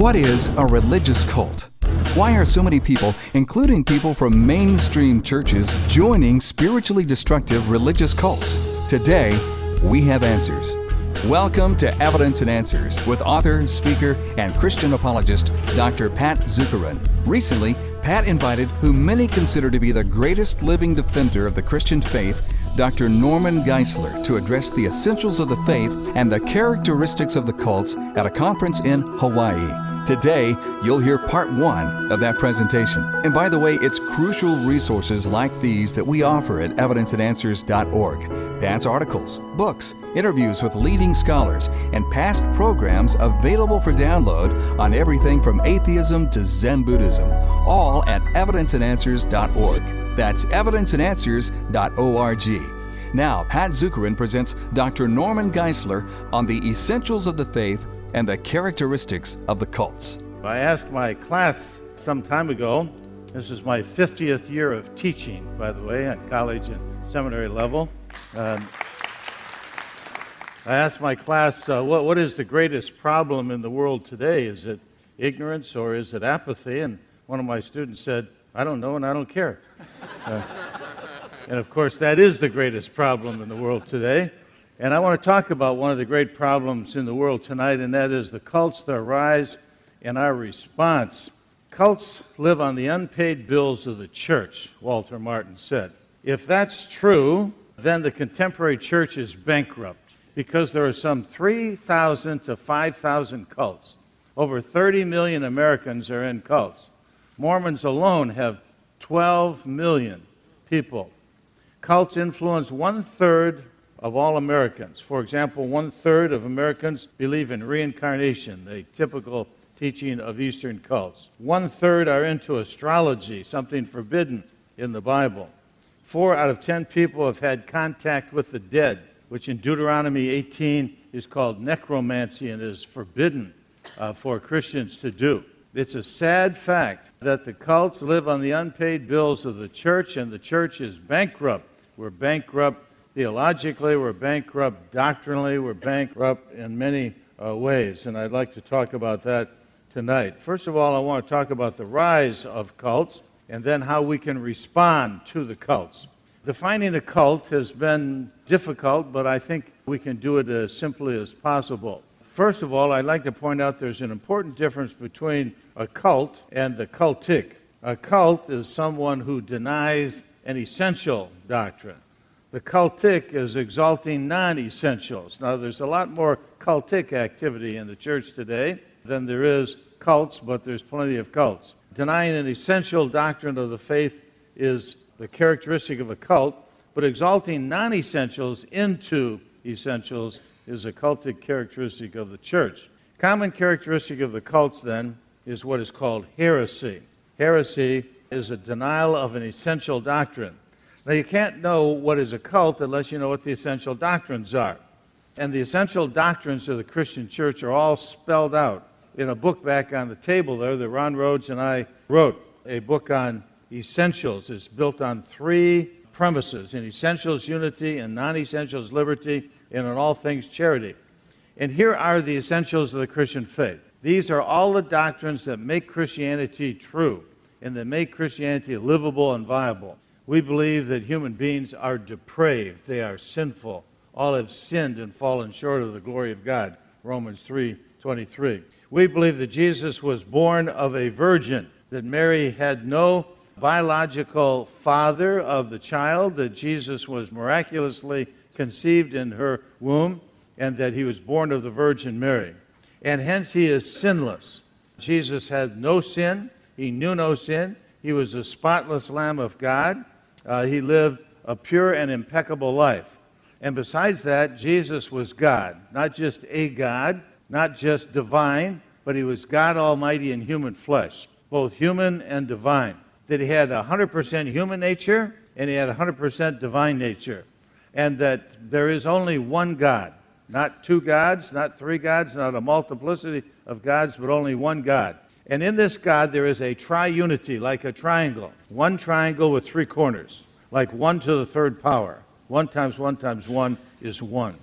What is a religious cult? Why are so many people, including people from mainstream churches, joining spiritually destructive religious cults? Today, we have answers. Welcome to Evidence and Answers with author, speaker, and Christian apologist Dr. Pat Zukeran. Recently, Pat invited who many consider to be the greatest living defender of the Christian faith, Dr. Norman Geisler, to address the essentials of the faith and the characteristics of the cults at a conference in Hawaii. Today, you'll hear part one of that presentation. And by the way, it's crucial resources like these that we offer at evidenceandanswers.org. That's articles, books, interviews with leading scholars, and past programs available for download on everything from atheism to Zen Buddhism, all at evidenceandanswers.org. That's evidenceandanswers.org. Now, Pat Zukeran presents Dr. Norman Geisler on the essentials of the faith and the characteristics of the cults. I asked my class some time ago, this is my 50th year of teaching, by the way, at college and seminary level. Um, I asked my class, uh, what, what is the greatest problem in the world today? Is it ignorance or is it apathy? And one of my students said, I don't know and I don't care. Uh, and of course, that is the greatest problem in the world today. And I want to talk about one of the great problems in the world tonight, and that is the cults, their rise, and our response. Cults live on the unpaid bills of the church, Walter Martin said. If that's true, then the contemporary church is bankrupt because there are some 3,000 to 5,000 cults. Over 30 million Americans are in cults. Mormons alone have 12 million people. Cults influence one third of all Americans. For example, one third of Americans believe in reincarnation, the typical teaching of Eastern cults. One third are into astrology, something forbidden in the Bible. Four out of ten people have had contact with the dead, which in Deuteronomy 18 is called necromancy and is forbidden uh, for Christians to do. It's a sad fact that the cults live on the unpaid bills of the church, and the church is bankrupt. We're bankrupt theologically, we're bankrupt doctrinally, we're bankrupt in many uh, ways. And I'd like to talk about that tonight. First of all, I want to talk about the rise of cults and then how we can respond to the cults. Defining a cult has been difficult, but I think we can do it as simply as possible. First of all, I'd like to point out there's an important difference between a cult and the cultic. A cult is someone who denies an essential doctrine. The cultic is exalting non essentials. Now, there's a lot more cultic activity in the church today than there is cults, but there's plenty of cults. Denying an essential doctrine of the faith is the characteristic of a cult, but exalting non essentials into essentials is a cultic characteristic of the church. Common characteristic of the cults, then, is what is called heresy. Heresy is a denial of an essential doctrine. Now, you can't know what is a cult unless you know what the essential doctrines are. And the essential doctrines of the Christian church are all spelled out in a book back on the table there that Ron Rhodes and I wrote. A book on essentials is built on three premises in essentials, unity, and non essentials, liberty, and in all things, charity. And here are the essentials of the Christian faith. These are all the doctrines that make Christianity true and that make Christianity livable and viable. We believe that human beings are depraved, they are sinful. All have sinned and fallen short of the glory of God. Romans 3:23. We believe that Jesus was born of a virgin, that Mary had no biological father of the child, that Jesus was miraculously conceived in her womb, and that he was born of the Virgin Mary. And hence he is sinless. Jesus had no sin, he knew no sin, he was a spotless Lamb of God. Uh, he lived a pure and impeccable life. And besides that, Jesus was God, not just a God, not just divine, but he was God Almighty in human flesh, both human and divine. That he had 100% human nature and he had 100% divine nature. And that there is only one God, not two gods, not three gods, not a multiplicity of gods, but only one God. And in this God, there is a triunity, like a triangle. One triangle with three corners, like one to the third power. One times one times one is one.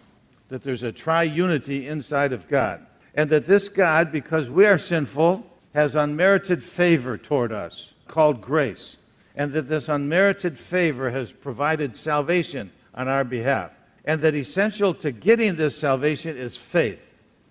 That there's a triunity inside of God. and that this God, because we are sinful, has unmerited favor toward us, called grace, and that this unmerited favor has provided salvation on our behalf, and that essential to getting this salvation is faith.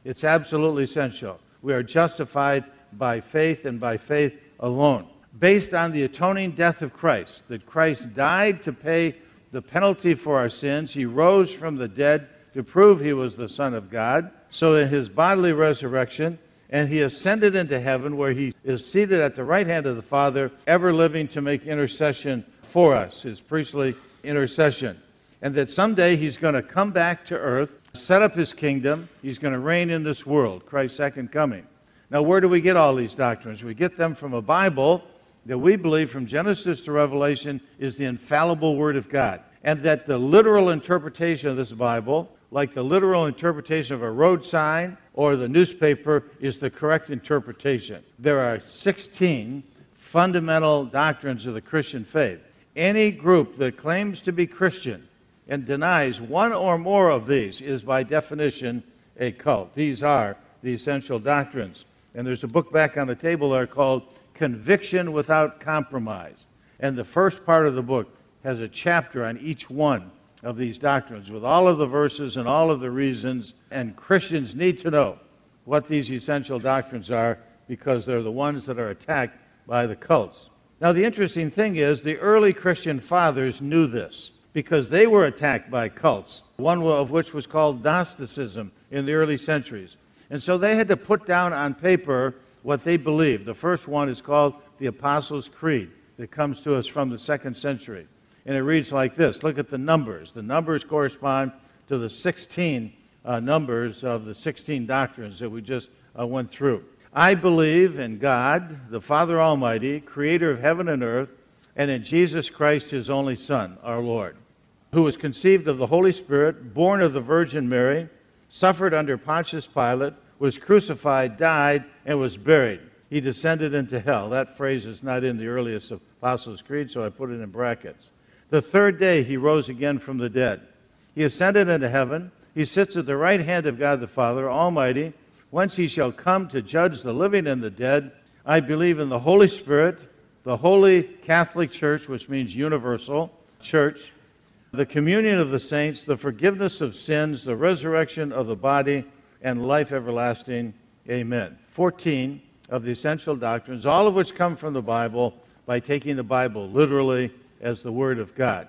It's absolutely essential. We are justified by faith and by faith alone, based on the atoning death of Christ, that Christ died to pay the penalty for our sins. He rose from the dead to prove he was the Son of God. So, in his bodily resurrection, and he ascended into heaven where he is seated at the right hand of the Father, ever living to make intercession for us, his priestly intercession. And that someday he's going to come back to earth, set up his kingdom, he's going to reign in this world, Christ's second coming. Now, where do we get all these doctrines? We get them from a Bible that we believe from Genesis to Revelation is the infallible Word of God. And that the literal interpretation of this Bible, like the literal interpretation of a road sign or the newspaper, is the correct interpretation. There are 16 fundamental doctrines of the Christian faith. Any group that claims to be Christian and denies one or more of these is, by definition, a cult. These are the essential doctrines. And there's a book back on the table there called Conviction Without Compromise. And the first part of the book has a chapter on each one of these doctrines with all of the verses and all of the reasons. And Christians need to know what these essential doctrines are because they're the ones that are attacked by the cults. Now, the interesting thing is the early Christian fathers knew this because they were attacked by cults, one of which was called Gnosticism in the early centuries. And so they had to put down on paper what they believed. The first one is called the Apostles' Creed that comes to us from the second century. And it reads like this Look at the numbers. The numbers correspond to the 16 uh, numbers of the 16 doctrines that we just uh, went through. I believe in God, the Father Almighty, creator of heaven and earth, and in Jesus Christ, his only Son, our Lord, who was conceived of the Holy Spirit, born of the Virgin Mary suffered under Pontius Pilate, was crucified, died, and was buried. He descended into hell. That phrase is not in the earliest Apostles' Creed, so I put it in brackets. The third day he rose again from the dead. He ascended into heaven. He sits at the right hand of God the Father Almighty, whence he shall come to judge the living and the dead. I believe in the Holy Spirit, the holy Catholic Church, which means universal church the communion of the saints, the forgiveness of sins, the resurrection of the body, and life everlasting. Amen. 14 of the essential doctrines, all of which come from the Bible by taking the Bible literally as the Word of God.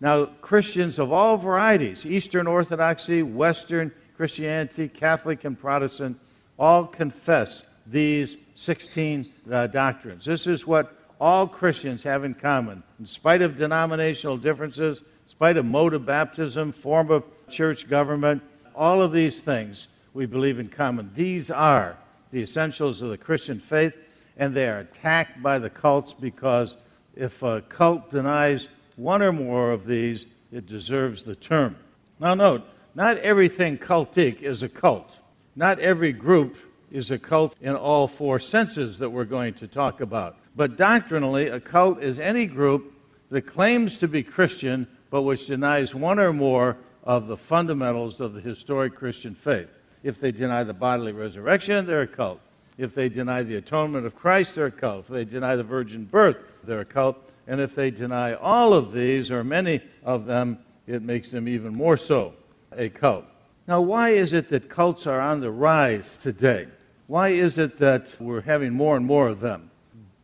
Now, Christians of all varieties, Eastern Orthodoxy, Western Christianity, Catholic, and Protestant, all confess these 16 uh, doctrines. This is what all Christians have in common. In spite of denominational differences, in spite of mode of baptism, form of church government, all of these things we believe in common. These are the essentials of the Christian faith, and they are attacked by the cults because if a cult denies one or more of these, it deserves the term. Now, note, not everything cultic is a cult. Not every group is a cult in all four senses that we're going to talk about. But doctrinally, a cult is any group that claims to be Christian but which denies one or more of the fundamentals of the historic Christian faith. If they deny the bodily resurrection, they're a cult. If they deny the atonement of Christ, they're a cult. If they deny the virgin birth, they're a cult. And if they deny all of these, or many of them, it makes them even more so a cult. Now, why is it that cults are on the rise today? Why is it that we're having more and more of them?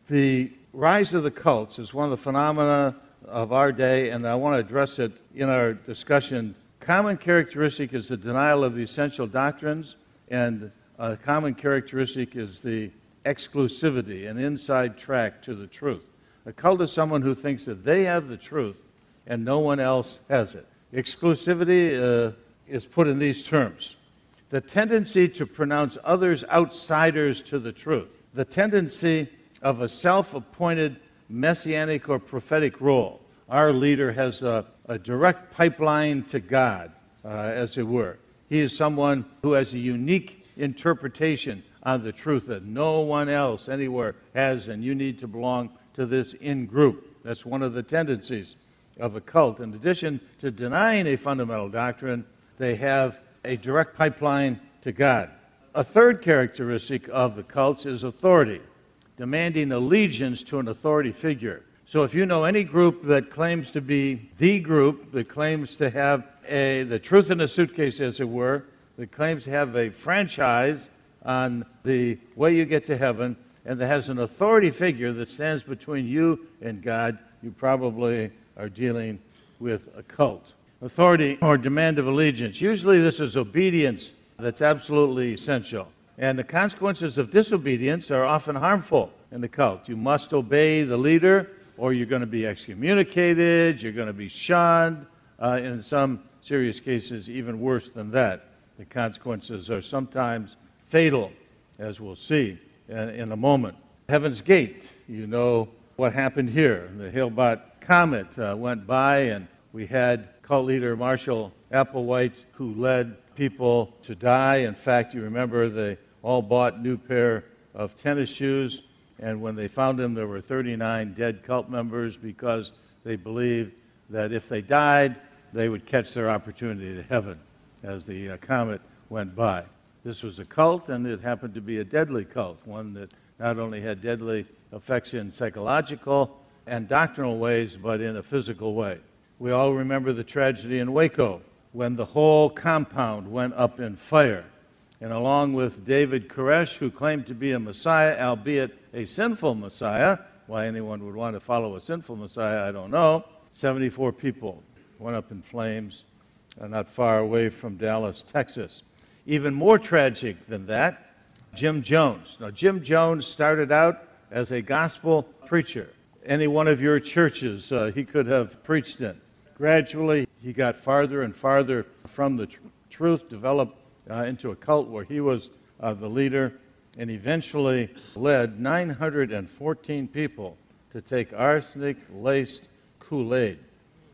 The rise of the cults is one of the phenomena of our day, and I want to address it in our discussion. Common characteristic is the denial of the essential doctrines, and a common characteristic is the exclusivity, an inside track to the truth. A cult is someone who thinks that they have the truth and no one else has it. Exclusivity uh, is put in these terms the tendency to pronounce others outsiders to the truth, the tendency of a self appointed messianic or prophetic role. Our leader has a, a direct pipeline to God, uh, as it were. He is someone who has a unique interpretation on the truth that no one else anywhere has, and you need to belong to this in group. That's one of the tendencies of a cult. In addition to denying a fundamental doctrine, they have a direct pipeline to God. A third characteristic of the cults is authority, demanding allegiance to an authority figure. So if you know any group that claims to be the group, that claims to have a, the truth in a suitcase, as it were, that claims to have a franchise on the way you get to heaven, and that has an authority figure that stands between you and God, you probably are dealing with a cult. Authority or demand of allegiance. Usually, this is obedience that's absolutely essential. And the consequences of disobedience are often harmful in the cult. You must obey the leader, or you're going to be excommunicated, you're going to be shunned. Uh, in some serious cases, even worse than that. The consequences are sometimes fatal, as we'll see in, in a moment. Heaven's Gate, you know what happened here. The Hale-Bopp comet uh, went by, and we had cult leader Marshall Applewhite, who led people to die. In fact, you remember they all bought new pair of tennis shoes, and when they found him, there were 39 dead cult members because they believed that if they died, they would catch their opportunity to heaven as the uh, comet went by. This was a cult, and it happened to be a deadly cult, one that not only had deadly effects in psychological and doctrinal ways, but in a physical way. We all remember the tragedy in Waco when the whole compound went up in fire. And along with David Koresh, who claimed to be a Messiah, albeit a sinful Messiah, why anyone would want to follow a sinful Messiah, I don't know, 74 people went up in flames uh, not far away from Dallas, Texas. Even more tragic than that, Jim Jones. Now, Jim Jones started out as a gospel preacher. Any one of your churches uh, he could have preached in. Gradually, he got farther and farther from the tr- truth, developed uh, into a cult where he was uh, the leader, and eventually led 914 people to take arsenic laced Kool Aid.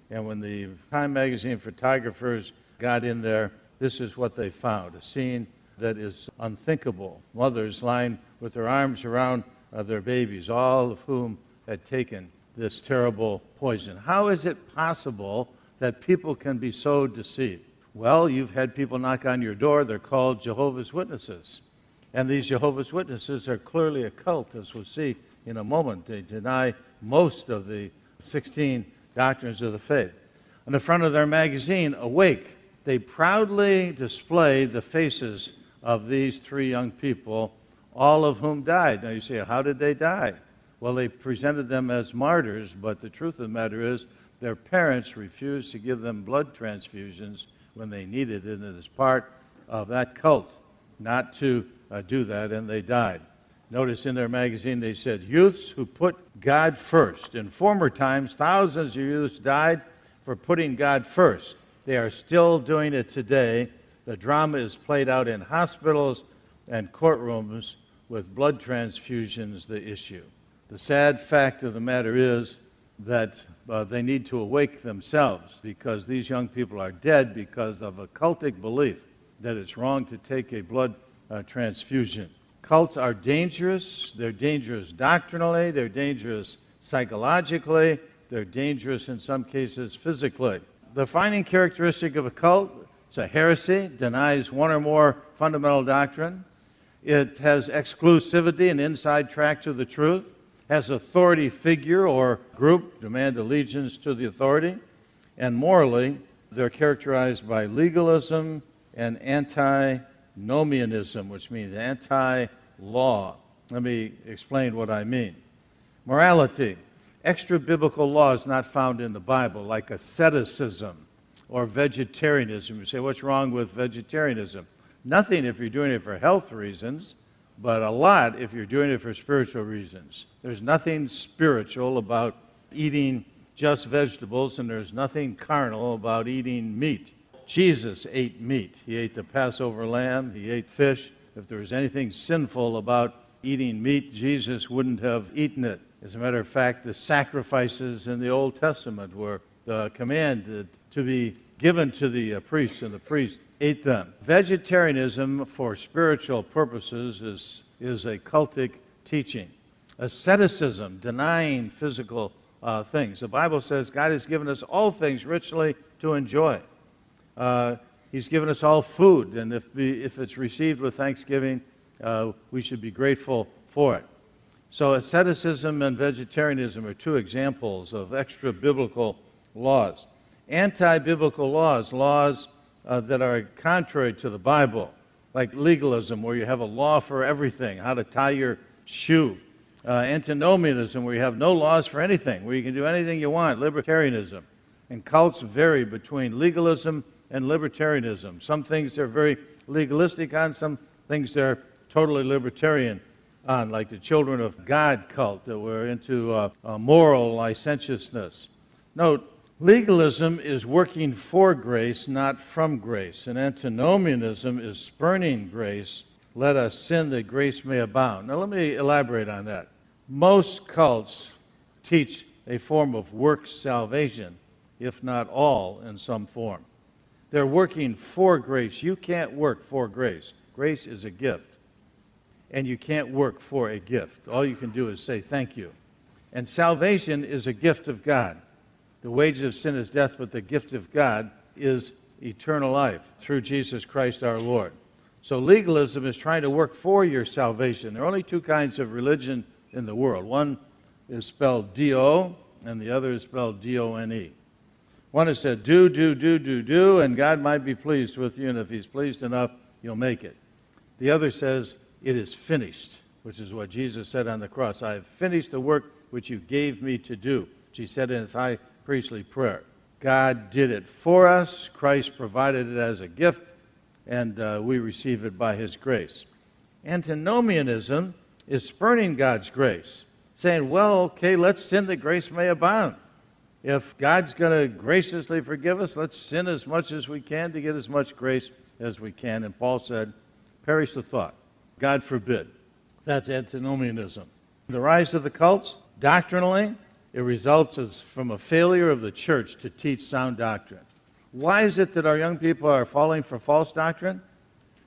And when the Time magazine photographers got in there, this is what they found a scene that is unthinkable. Mothers lying with their arms around uh, their babies, all of whom had taken this terrible poison. How is it possible that people can be so deceived? Well, you've had people knock on your door. They're called Jehovah's Witnesses. And these Jehovah's Witnesses are clearly a cult, as we'll see in a moment. They deny most of the 16 doctrines of the faith. On the front of their magazine, Awake, they proudly display the faces of these three young people, all of whom died. Now you say, how did they die? Well, they presented them as martyrs, but the truth of the matter is their parents refused to give them blood transfusions when they needed it, and it is part of that cult not to uh, do that, and they died. Notice in their magazine they said, Youths who put God first. In former times, thousands of youths died for putting God first. They are still doing it today. The drama is played out in hospitals and courtrooms with blood transfusions, the issue. The sad fact of the matter is that uh, they need to awake themselves because these young people are dead because of a cultic belief that it's wrong to take a blood uh, transfusion. Cults are dangerous. They're dangerous doctrinally, they're dangerous psychologically, they're dangerous in some cases physically. The defining characteristic of a cult it's a heresy, denies one or more fundamental doctrine. It has exclusivity and inside track to the truth, has authority figure or group, demand allegiance to the authority, and morally, they're characterized by legalism and anti nomianism, which means anti law. Let me explain what I mean. Morality. Extra biblical law is not found in the Bible, like asceticism or vegetarianism. You say, what's wrong with vegetarianism? Nothing if you're doing it for health reasons, but a lot if you're doing it for spiritual reasons. There's nothing spiritual about eating just vegetables, and there's nothing carnal about eating meat. Jesus ate meat. He ate the Passover lamb, he ate fish. If there was anything sinful about eating meat, Jesus wouldn't have eaten it. As a matter of fact, the sacrifices in the Old Testament were uh, commanded to be given to the priests, and the priests ate them. Vegetarianism for spiritual purposes is, is a cultic teaching. Asceticism, denying physical uh, things. The Bible says God has given us all things richly to enjoy. Uh, He's given us all food, and if, if it's received with thanksgiving, uh, we should be grateful for it. So, asceticism and vegetarianism are two examples of extra biblical laws. Anti biblical laws, laws uh, that are contrary to the Bible, like legalism, where you have a law for everything, how to tie your shoe. Uh, antinomianism, where you have no laws for anything, where you can do anything you want. Libertarianism. And cults vary between legalism and libertarianism. Some things they're very legalistic on, some things they're totally libertarian on, like the Children of God cult that were into uh, uh, moral licentiousness. Note, Legalism is working for grace, not from grace. And antinomianism is spurning grace. Let us sin that grace may abound. Now, let me elaborate on that. Most cults teach a form of works salvation, if not all, in some form. They're working for grace. You can't work for grace. Grace is a gift. And you can't work for a gift. All you can do is say thank you. And salvation is a gift of God. The wages of sin is death, but the gift of God is eternal life through Jesus Christ our Lord. So legalism is trying to work for your salvation. There are only two kinds of religion in the world. One is spelled D O, and the other is spelled D O N E. One is said, do, do, do, do, do, and God might be pleased with you, and if He's pleased enough, you'll make it. The other says, it is finished, which is what Jesus said on the cross. I have finished the work which you gave me to do, which He said in His high priestly prayer. God did it for us, Christ provided it as a gift, and uh, we receive it by his grace. Antinomianism is spurning God's grace, saying, well, okay, let's sin that grace may abound. If God's going to graciously forgive us, let's sin as much as we can to get as much grace as we can. And Paul said, perish the thought. God forbid. That's antinomianism. The rise of the cults, doctrinally, it results from a failure of the church to teach sound doctrine. Why is it that our young people are falling for false doctrine?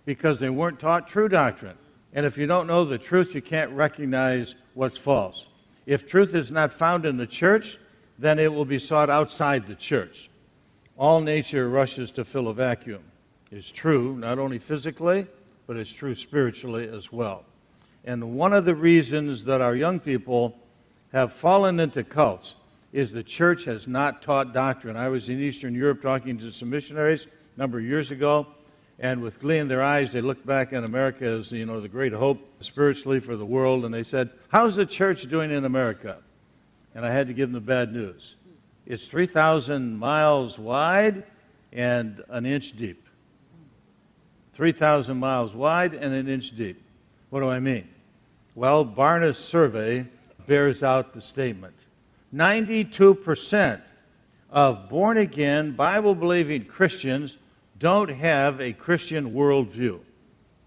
Because they weren't taught true doctrine. And if you don't know the truth, you can't recognize what's false. If truth is not found in the church, then it will be sought outside the church. All nature rushes to fill a vacuum. It's true, not only physically, but it's true spiritually as well. And one of the reasons that our young people have fallen into cults is the church has not taught doctrine. I was in Eastern Europe talking to some missionaries a number of years ago, and with glee in their eyes, they looked back at America as you know the great hope spiritually for the world, and they said, "How's the church doing in America?" And I had to give them the bad news. It's 3,000 miles wide and an inch deep. 3,000 miles wide and an inch deep. What do I mean? Well, Barna's survey bears out the statement. 92% of born again, Bible believing Christians don't have a Christian worldview.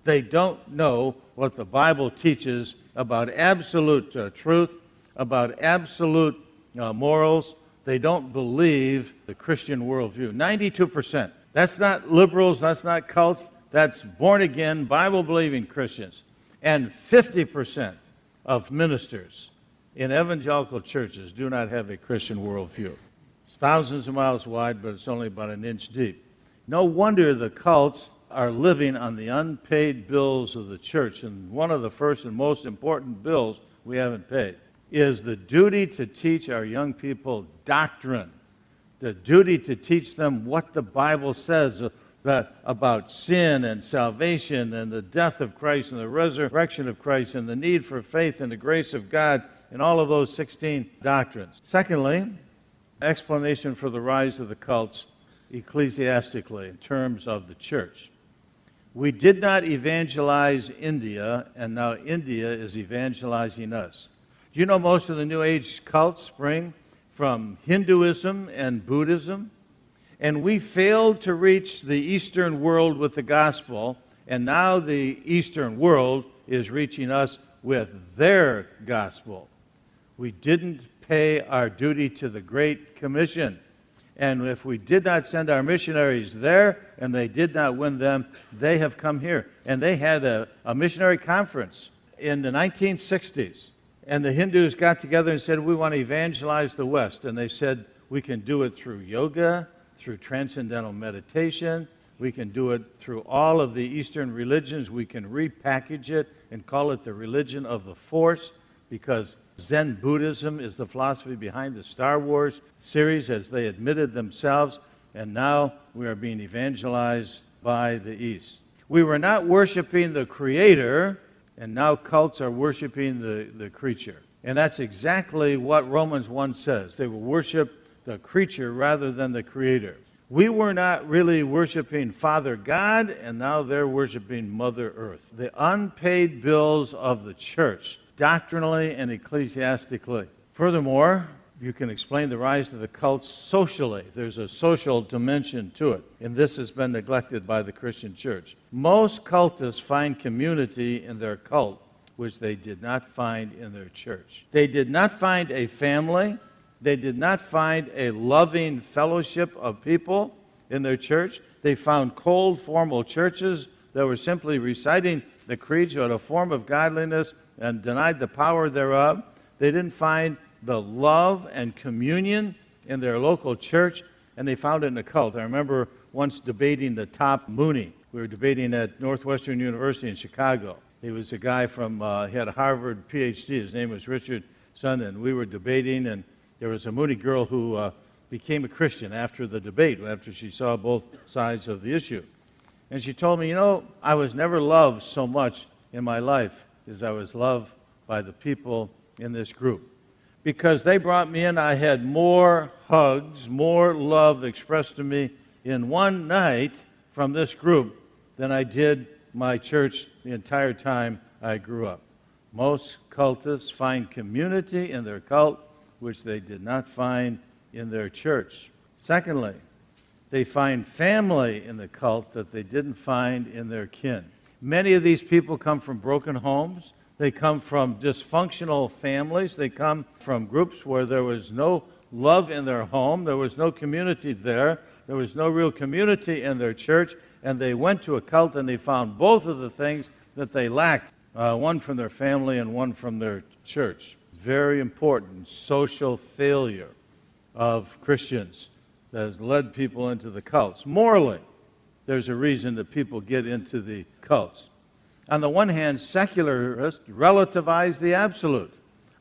They don't know what the Bible teaches about absolute uh, truth, about absolute uh, morals. They don't believe the Christian worldview. 92%. That's not liberals, that's not cults, that's born again, Bible believing Christians. And 50% of ministers in evangelical churches do not have a Christian worldview. It's thousands of miles wide, but it's only about an inch deep. No wonder the cults are living on the unpaid bills of the church. And one of the first and most important bills we haven't paid is the duty to teach our young people doctrine, the duty to teach them what the Bible says uh, that about sin and salvation and the death of Christ and the resurrection of Christ and the need for faith and the grace of God in all of those 16 doctrines. Secondly, explanation for the rise of the cults ecclesiastically in terms of the church. We did not evangelize India, and now India is evangelizing us. Do you know most of the New Age cults spring from Hinduism and Buddhism? And we failed to reach the Eastern world with the gospel, and now the Eastern world is reaching us with their gospel we didn't pay our duty to the Great Commission. And if we did not send our missionaries there and they did not win them, they have come here. And they had a, a missionary conference in the 1960s. And the Hindus got together and said, We want to evangelize the West. And they said, We can do it through yoga, through transcendental meditation, We can do it through all of the Eastern religions. We can repackage it and call it the religion of the Force because Zen Buddhism is the philosophy behind the Star Wars series, as they admitted themselves, and now we are being evangelized by the East. We were not worshiping the Creator, and now cults are worshiping the, the creature. And that's exactly what Romans 1 says. They will worship the creature rather than the Creator. We were not really worshiping Father God, and now they're worshiping Mother Earth. The unpaid bills of the church doctrinally and ecclesiastically. Furthermore, you can explain the rise of the cults socially. There's a social dimension to it, and this has been neglected by the Christian church. Most cultists find community in their cult, which they did not find in their church. They did not find a family, they did not find a loving fellowship of people in their church. They found cold, formal churches that were simply reciting the creeds or a form of godliness and denied the power thereof. They didn't find the love and communion in their local church, and they found it in a cult. I remember once debating the top Mooney. We were debating at Northwestern University in Chicago. He was a guy from, uh, he had a Harvard PhD. His name was Richard Sundin. We were debating, and there was a Mooney girl who uh, became a Christian after the debate, after she saw both sides of the issue. And she told me, You know, I was never loved so much in my life as I was loved by the people in this group. Because they brought me in, I had more hugs, more love expressed to me in one night from this group than I did my church the entire time I grew up. Most cultists find community in their cult, which they did not find in their church. Secondly, they find family in the cult that they didn't find in their kin. Many of these people come from broken homes. They come from dysfunctional families. They come from groups where there was no love in their home. There was no community there. There was no real community in their church. And they went to a cult and they found both of the things that they lacked uh, one from their family and one from their church. Very important social failure of Christians that has led people into the cults. Morally, there's a reason that people get into the cults. On the one hand, secularists relativize the absolute.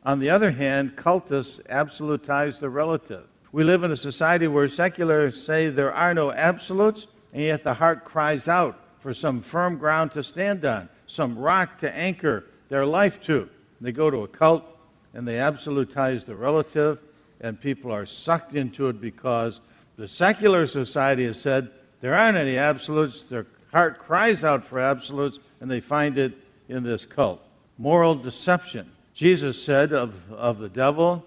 On the other hand, cultists absolutize the relative. We live in a society where secularists say there are no absolutes, and yet the heart cries out for some firm ground to stand on, some rock to anchor their life to. They go to a cult and they absolutize the relative, and people are sucked into it because the secular society has said there aren't any absolutes. Their heart cries out for absolutes, and they find it in this cult. Moral deception. Jesus said of, of the devil,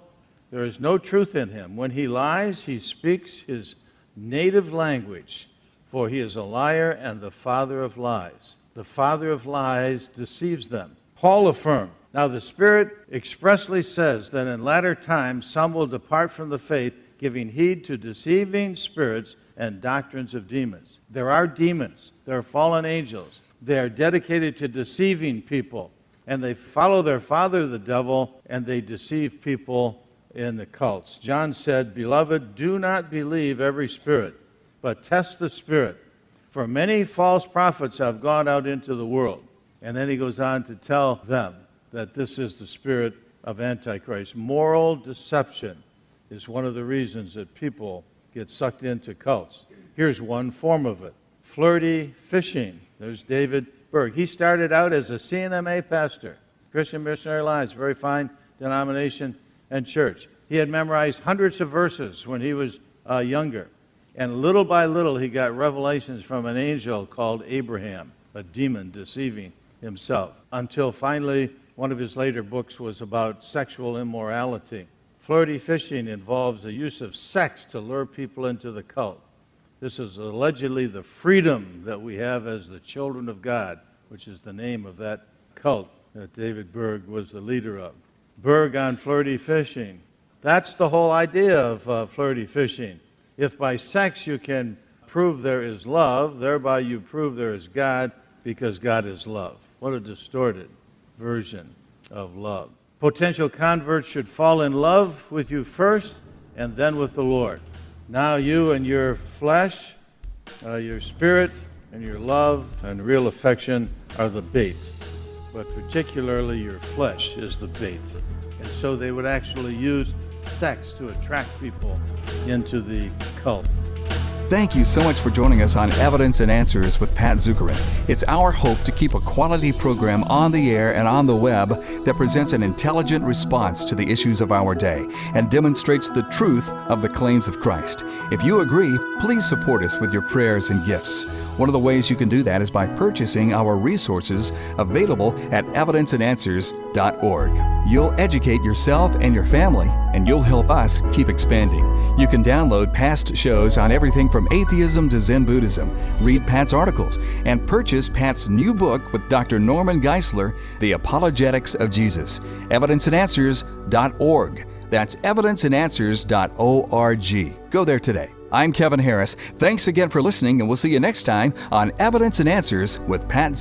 there is no truth in him. When he lies, he speaks his native language, for he is a liar and the father of lies. The father of lies deceives them. Paul affirmed, Now the Spirit expressly says that in latter times some will depart from the faith, giving heed to deceiving spirits and doctrines of demons. There are demons, there are fallen angels. They are dedicated to deceiving people, and they follow their father, the devil, and they deceive people in the cults. John said, Beloved, do not believe every spirit, but test the spirit. For many false prophets have gone out into the world. And then he goes on to tell them that this is the spirit of Antichrist. Moral deception is one of the reasons that people get sucked into cults. Here's one form of it flirty fishing. There's David Berg. He started out as a CNMA pastor, Christian Missionary Alliance, very fine denomination and church. He had memorized hundreds of verses when he was uh, younger. And little by little, he got revelations from an angel called Abraham, a demon deceiving himself, until finally one of his later books was about sexual immorality. Flirty fishing involves the use of sex to lure people into the cult. This is allegedly the freedom that we have as the children of God, which is the name of that cult that David Berg was the leader of. Berg on flirty fishing. That's the whole idea of uh, flirty fishing. If by sex you can prove there is love, thereby you prove there is God because God is love. What a distorted version of love. Potential converts should fall in love with you first and then with the Lord. Now, you and your flesh Uh, your spirit and your love and real affection are the bait, but particularly your flesh is the bait. And so they would actually use sex to attract people into the cult. Thank you so much for joining us on Evidence and Answers with Pat Zukeran. It's our hope to keep a quality program on the air and on the web that presents an intelligent response to the issues of our day and demonstrates the truth of the claims of Christ. If you agree, please support us with your prayers and gifts. One of the ways you can do that is by purchasing our resources available at evidenceandanswers.org. You'll educate yourself and your family, and you'll help us keep expanding. You can download past shows on everything from atheism to Zen Buddhism, read Pat's articles, and purchase Pat's new book with Dr. Norman Geisler, The Apologetics of Jesus. Evidenceandanswers.org. That's evidenceandanswers.org. Go there today. I'm Kevin Harris. Thanks again for listening, and we'll see you next time on Evidence and Answers with Pat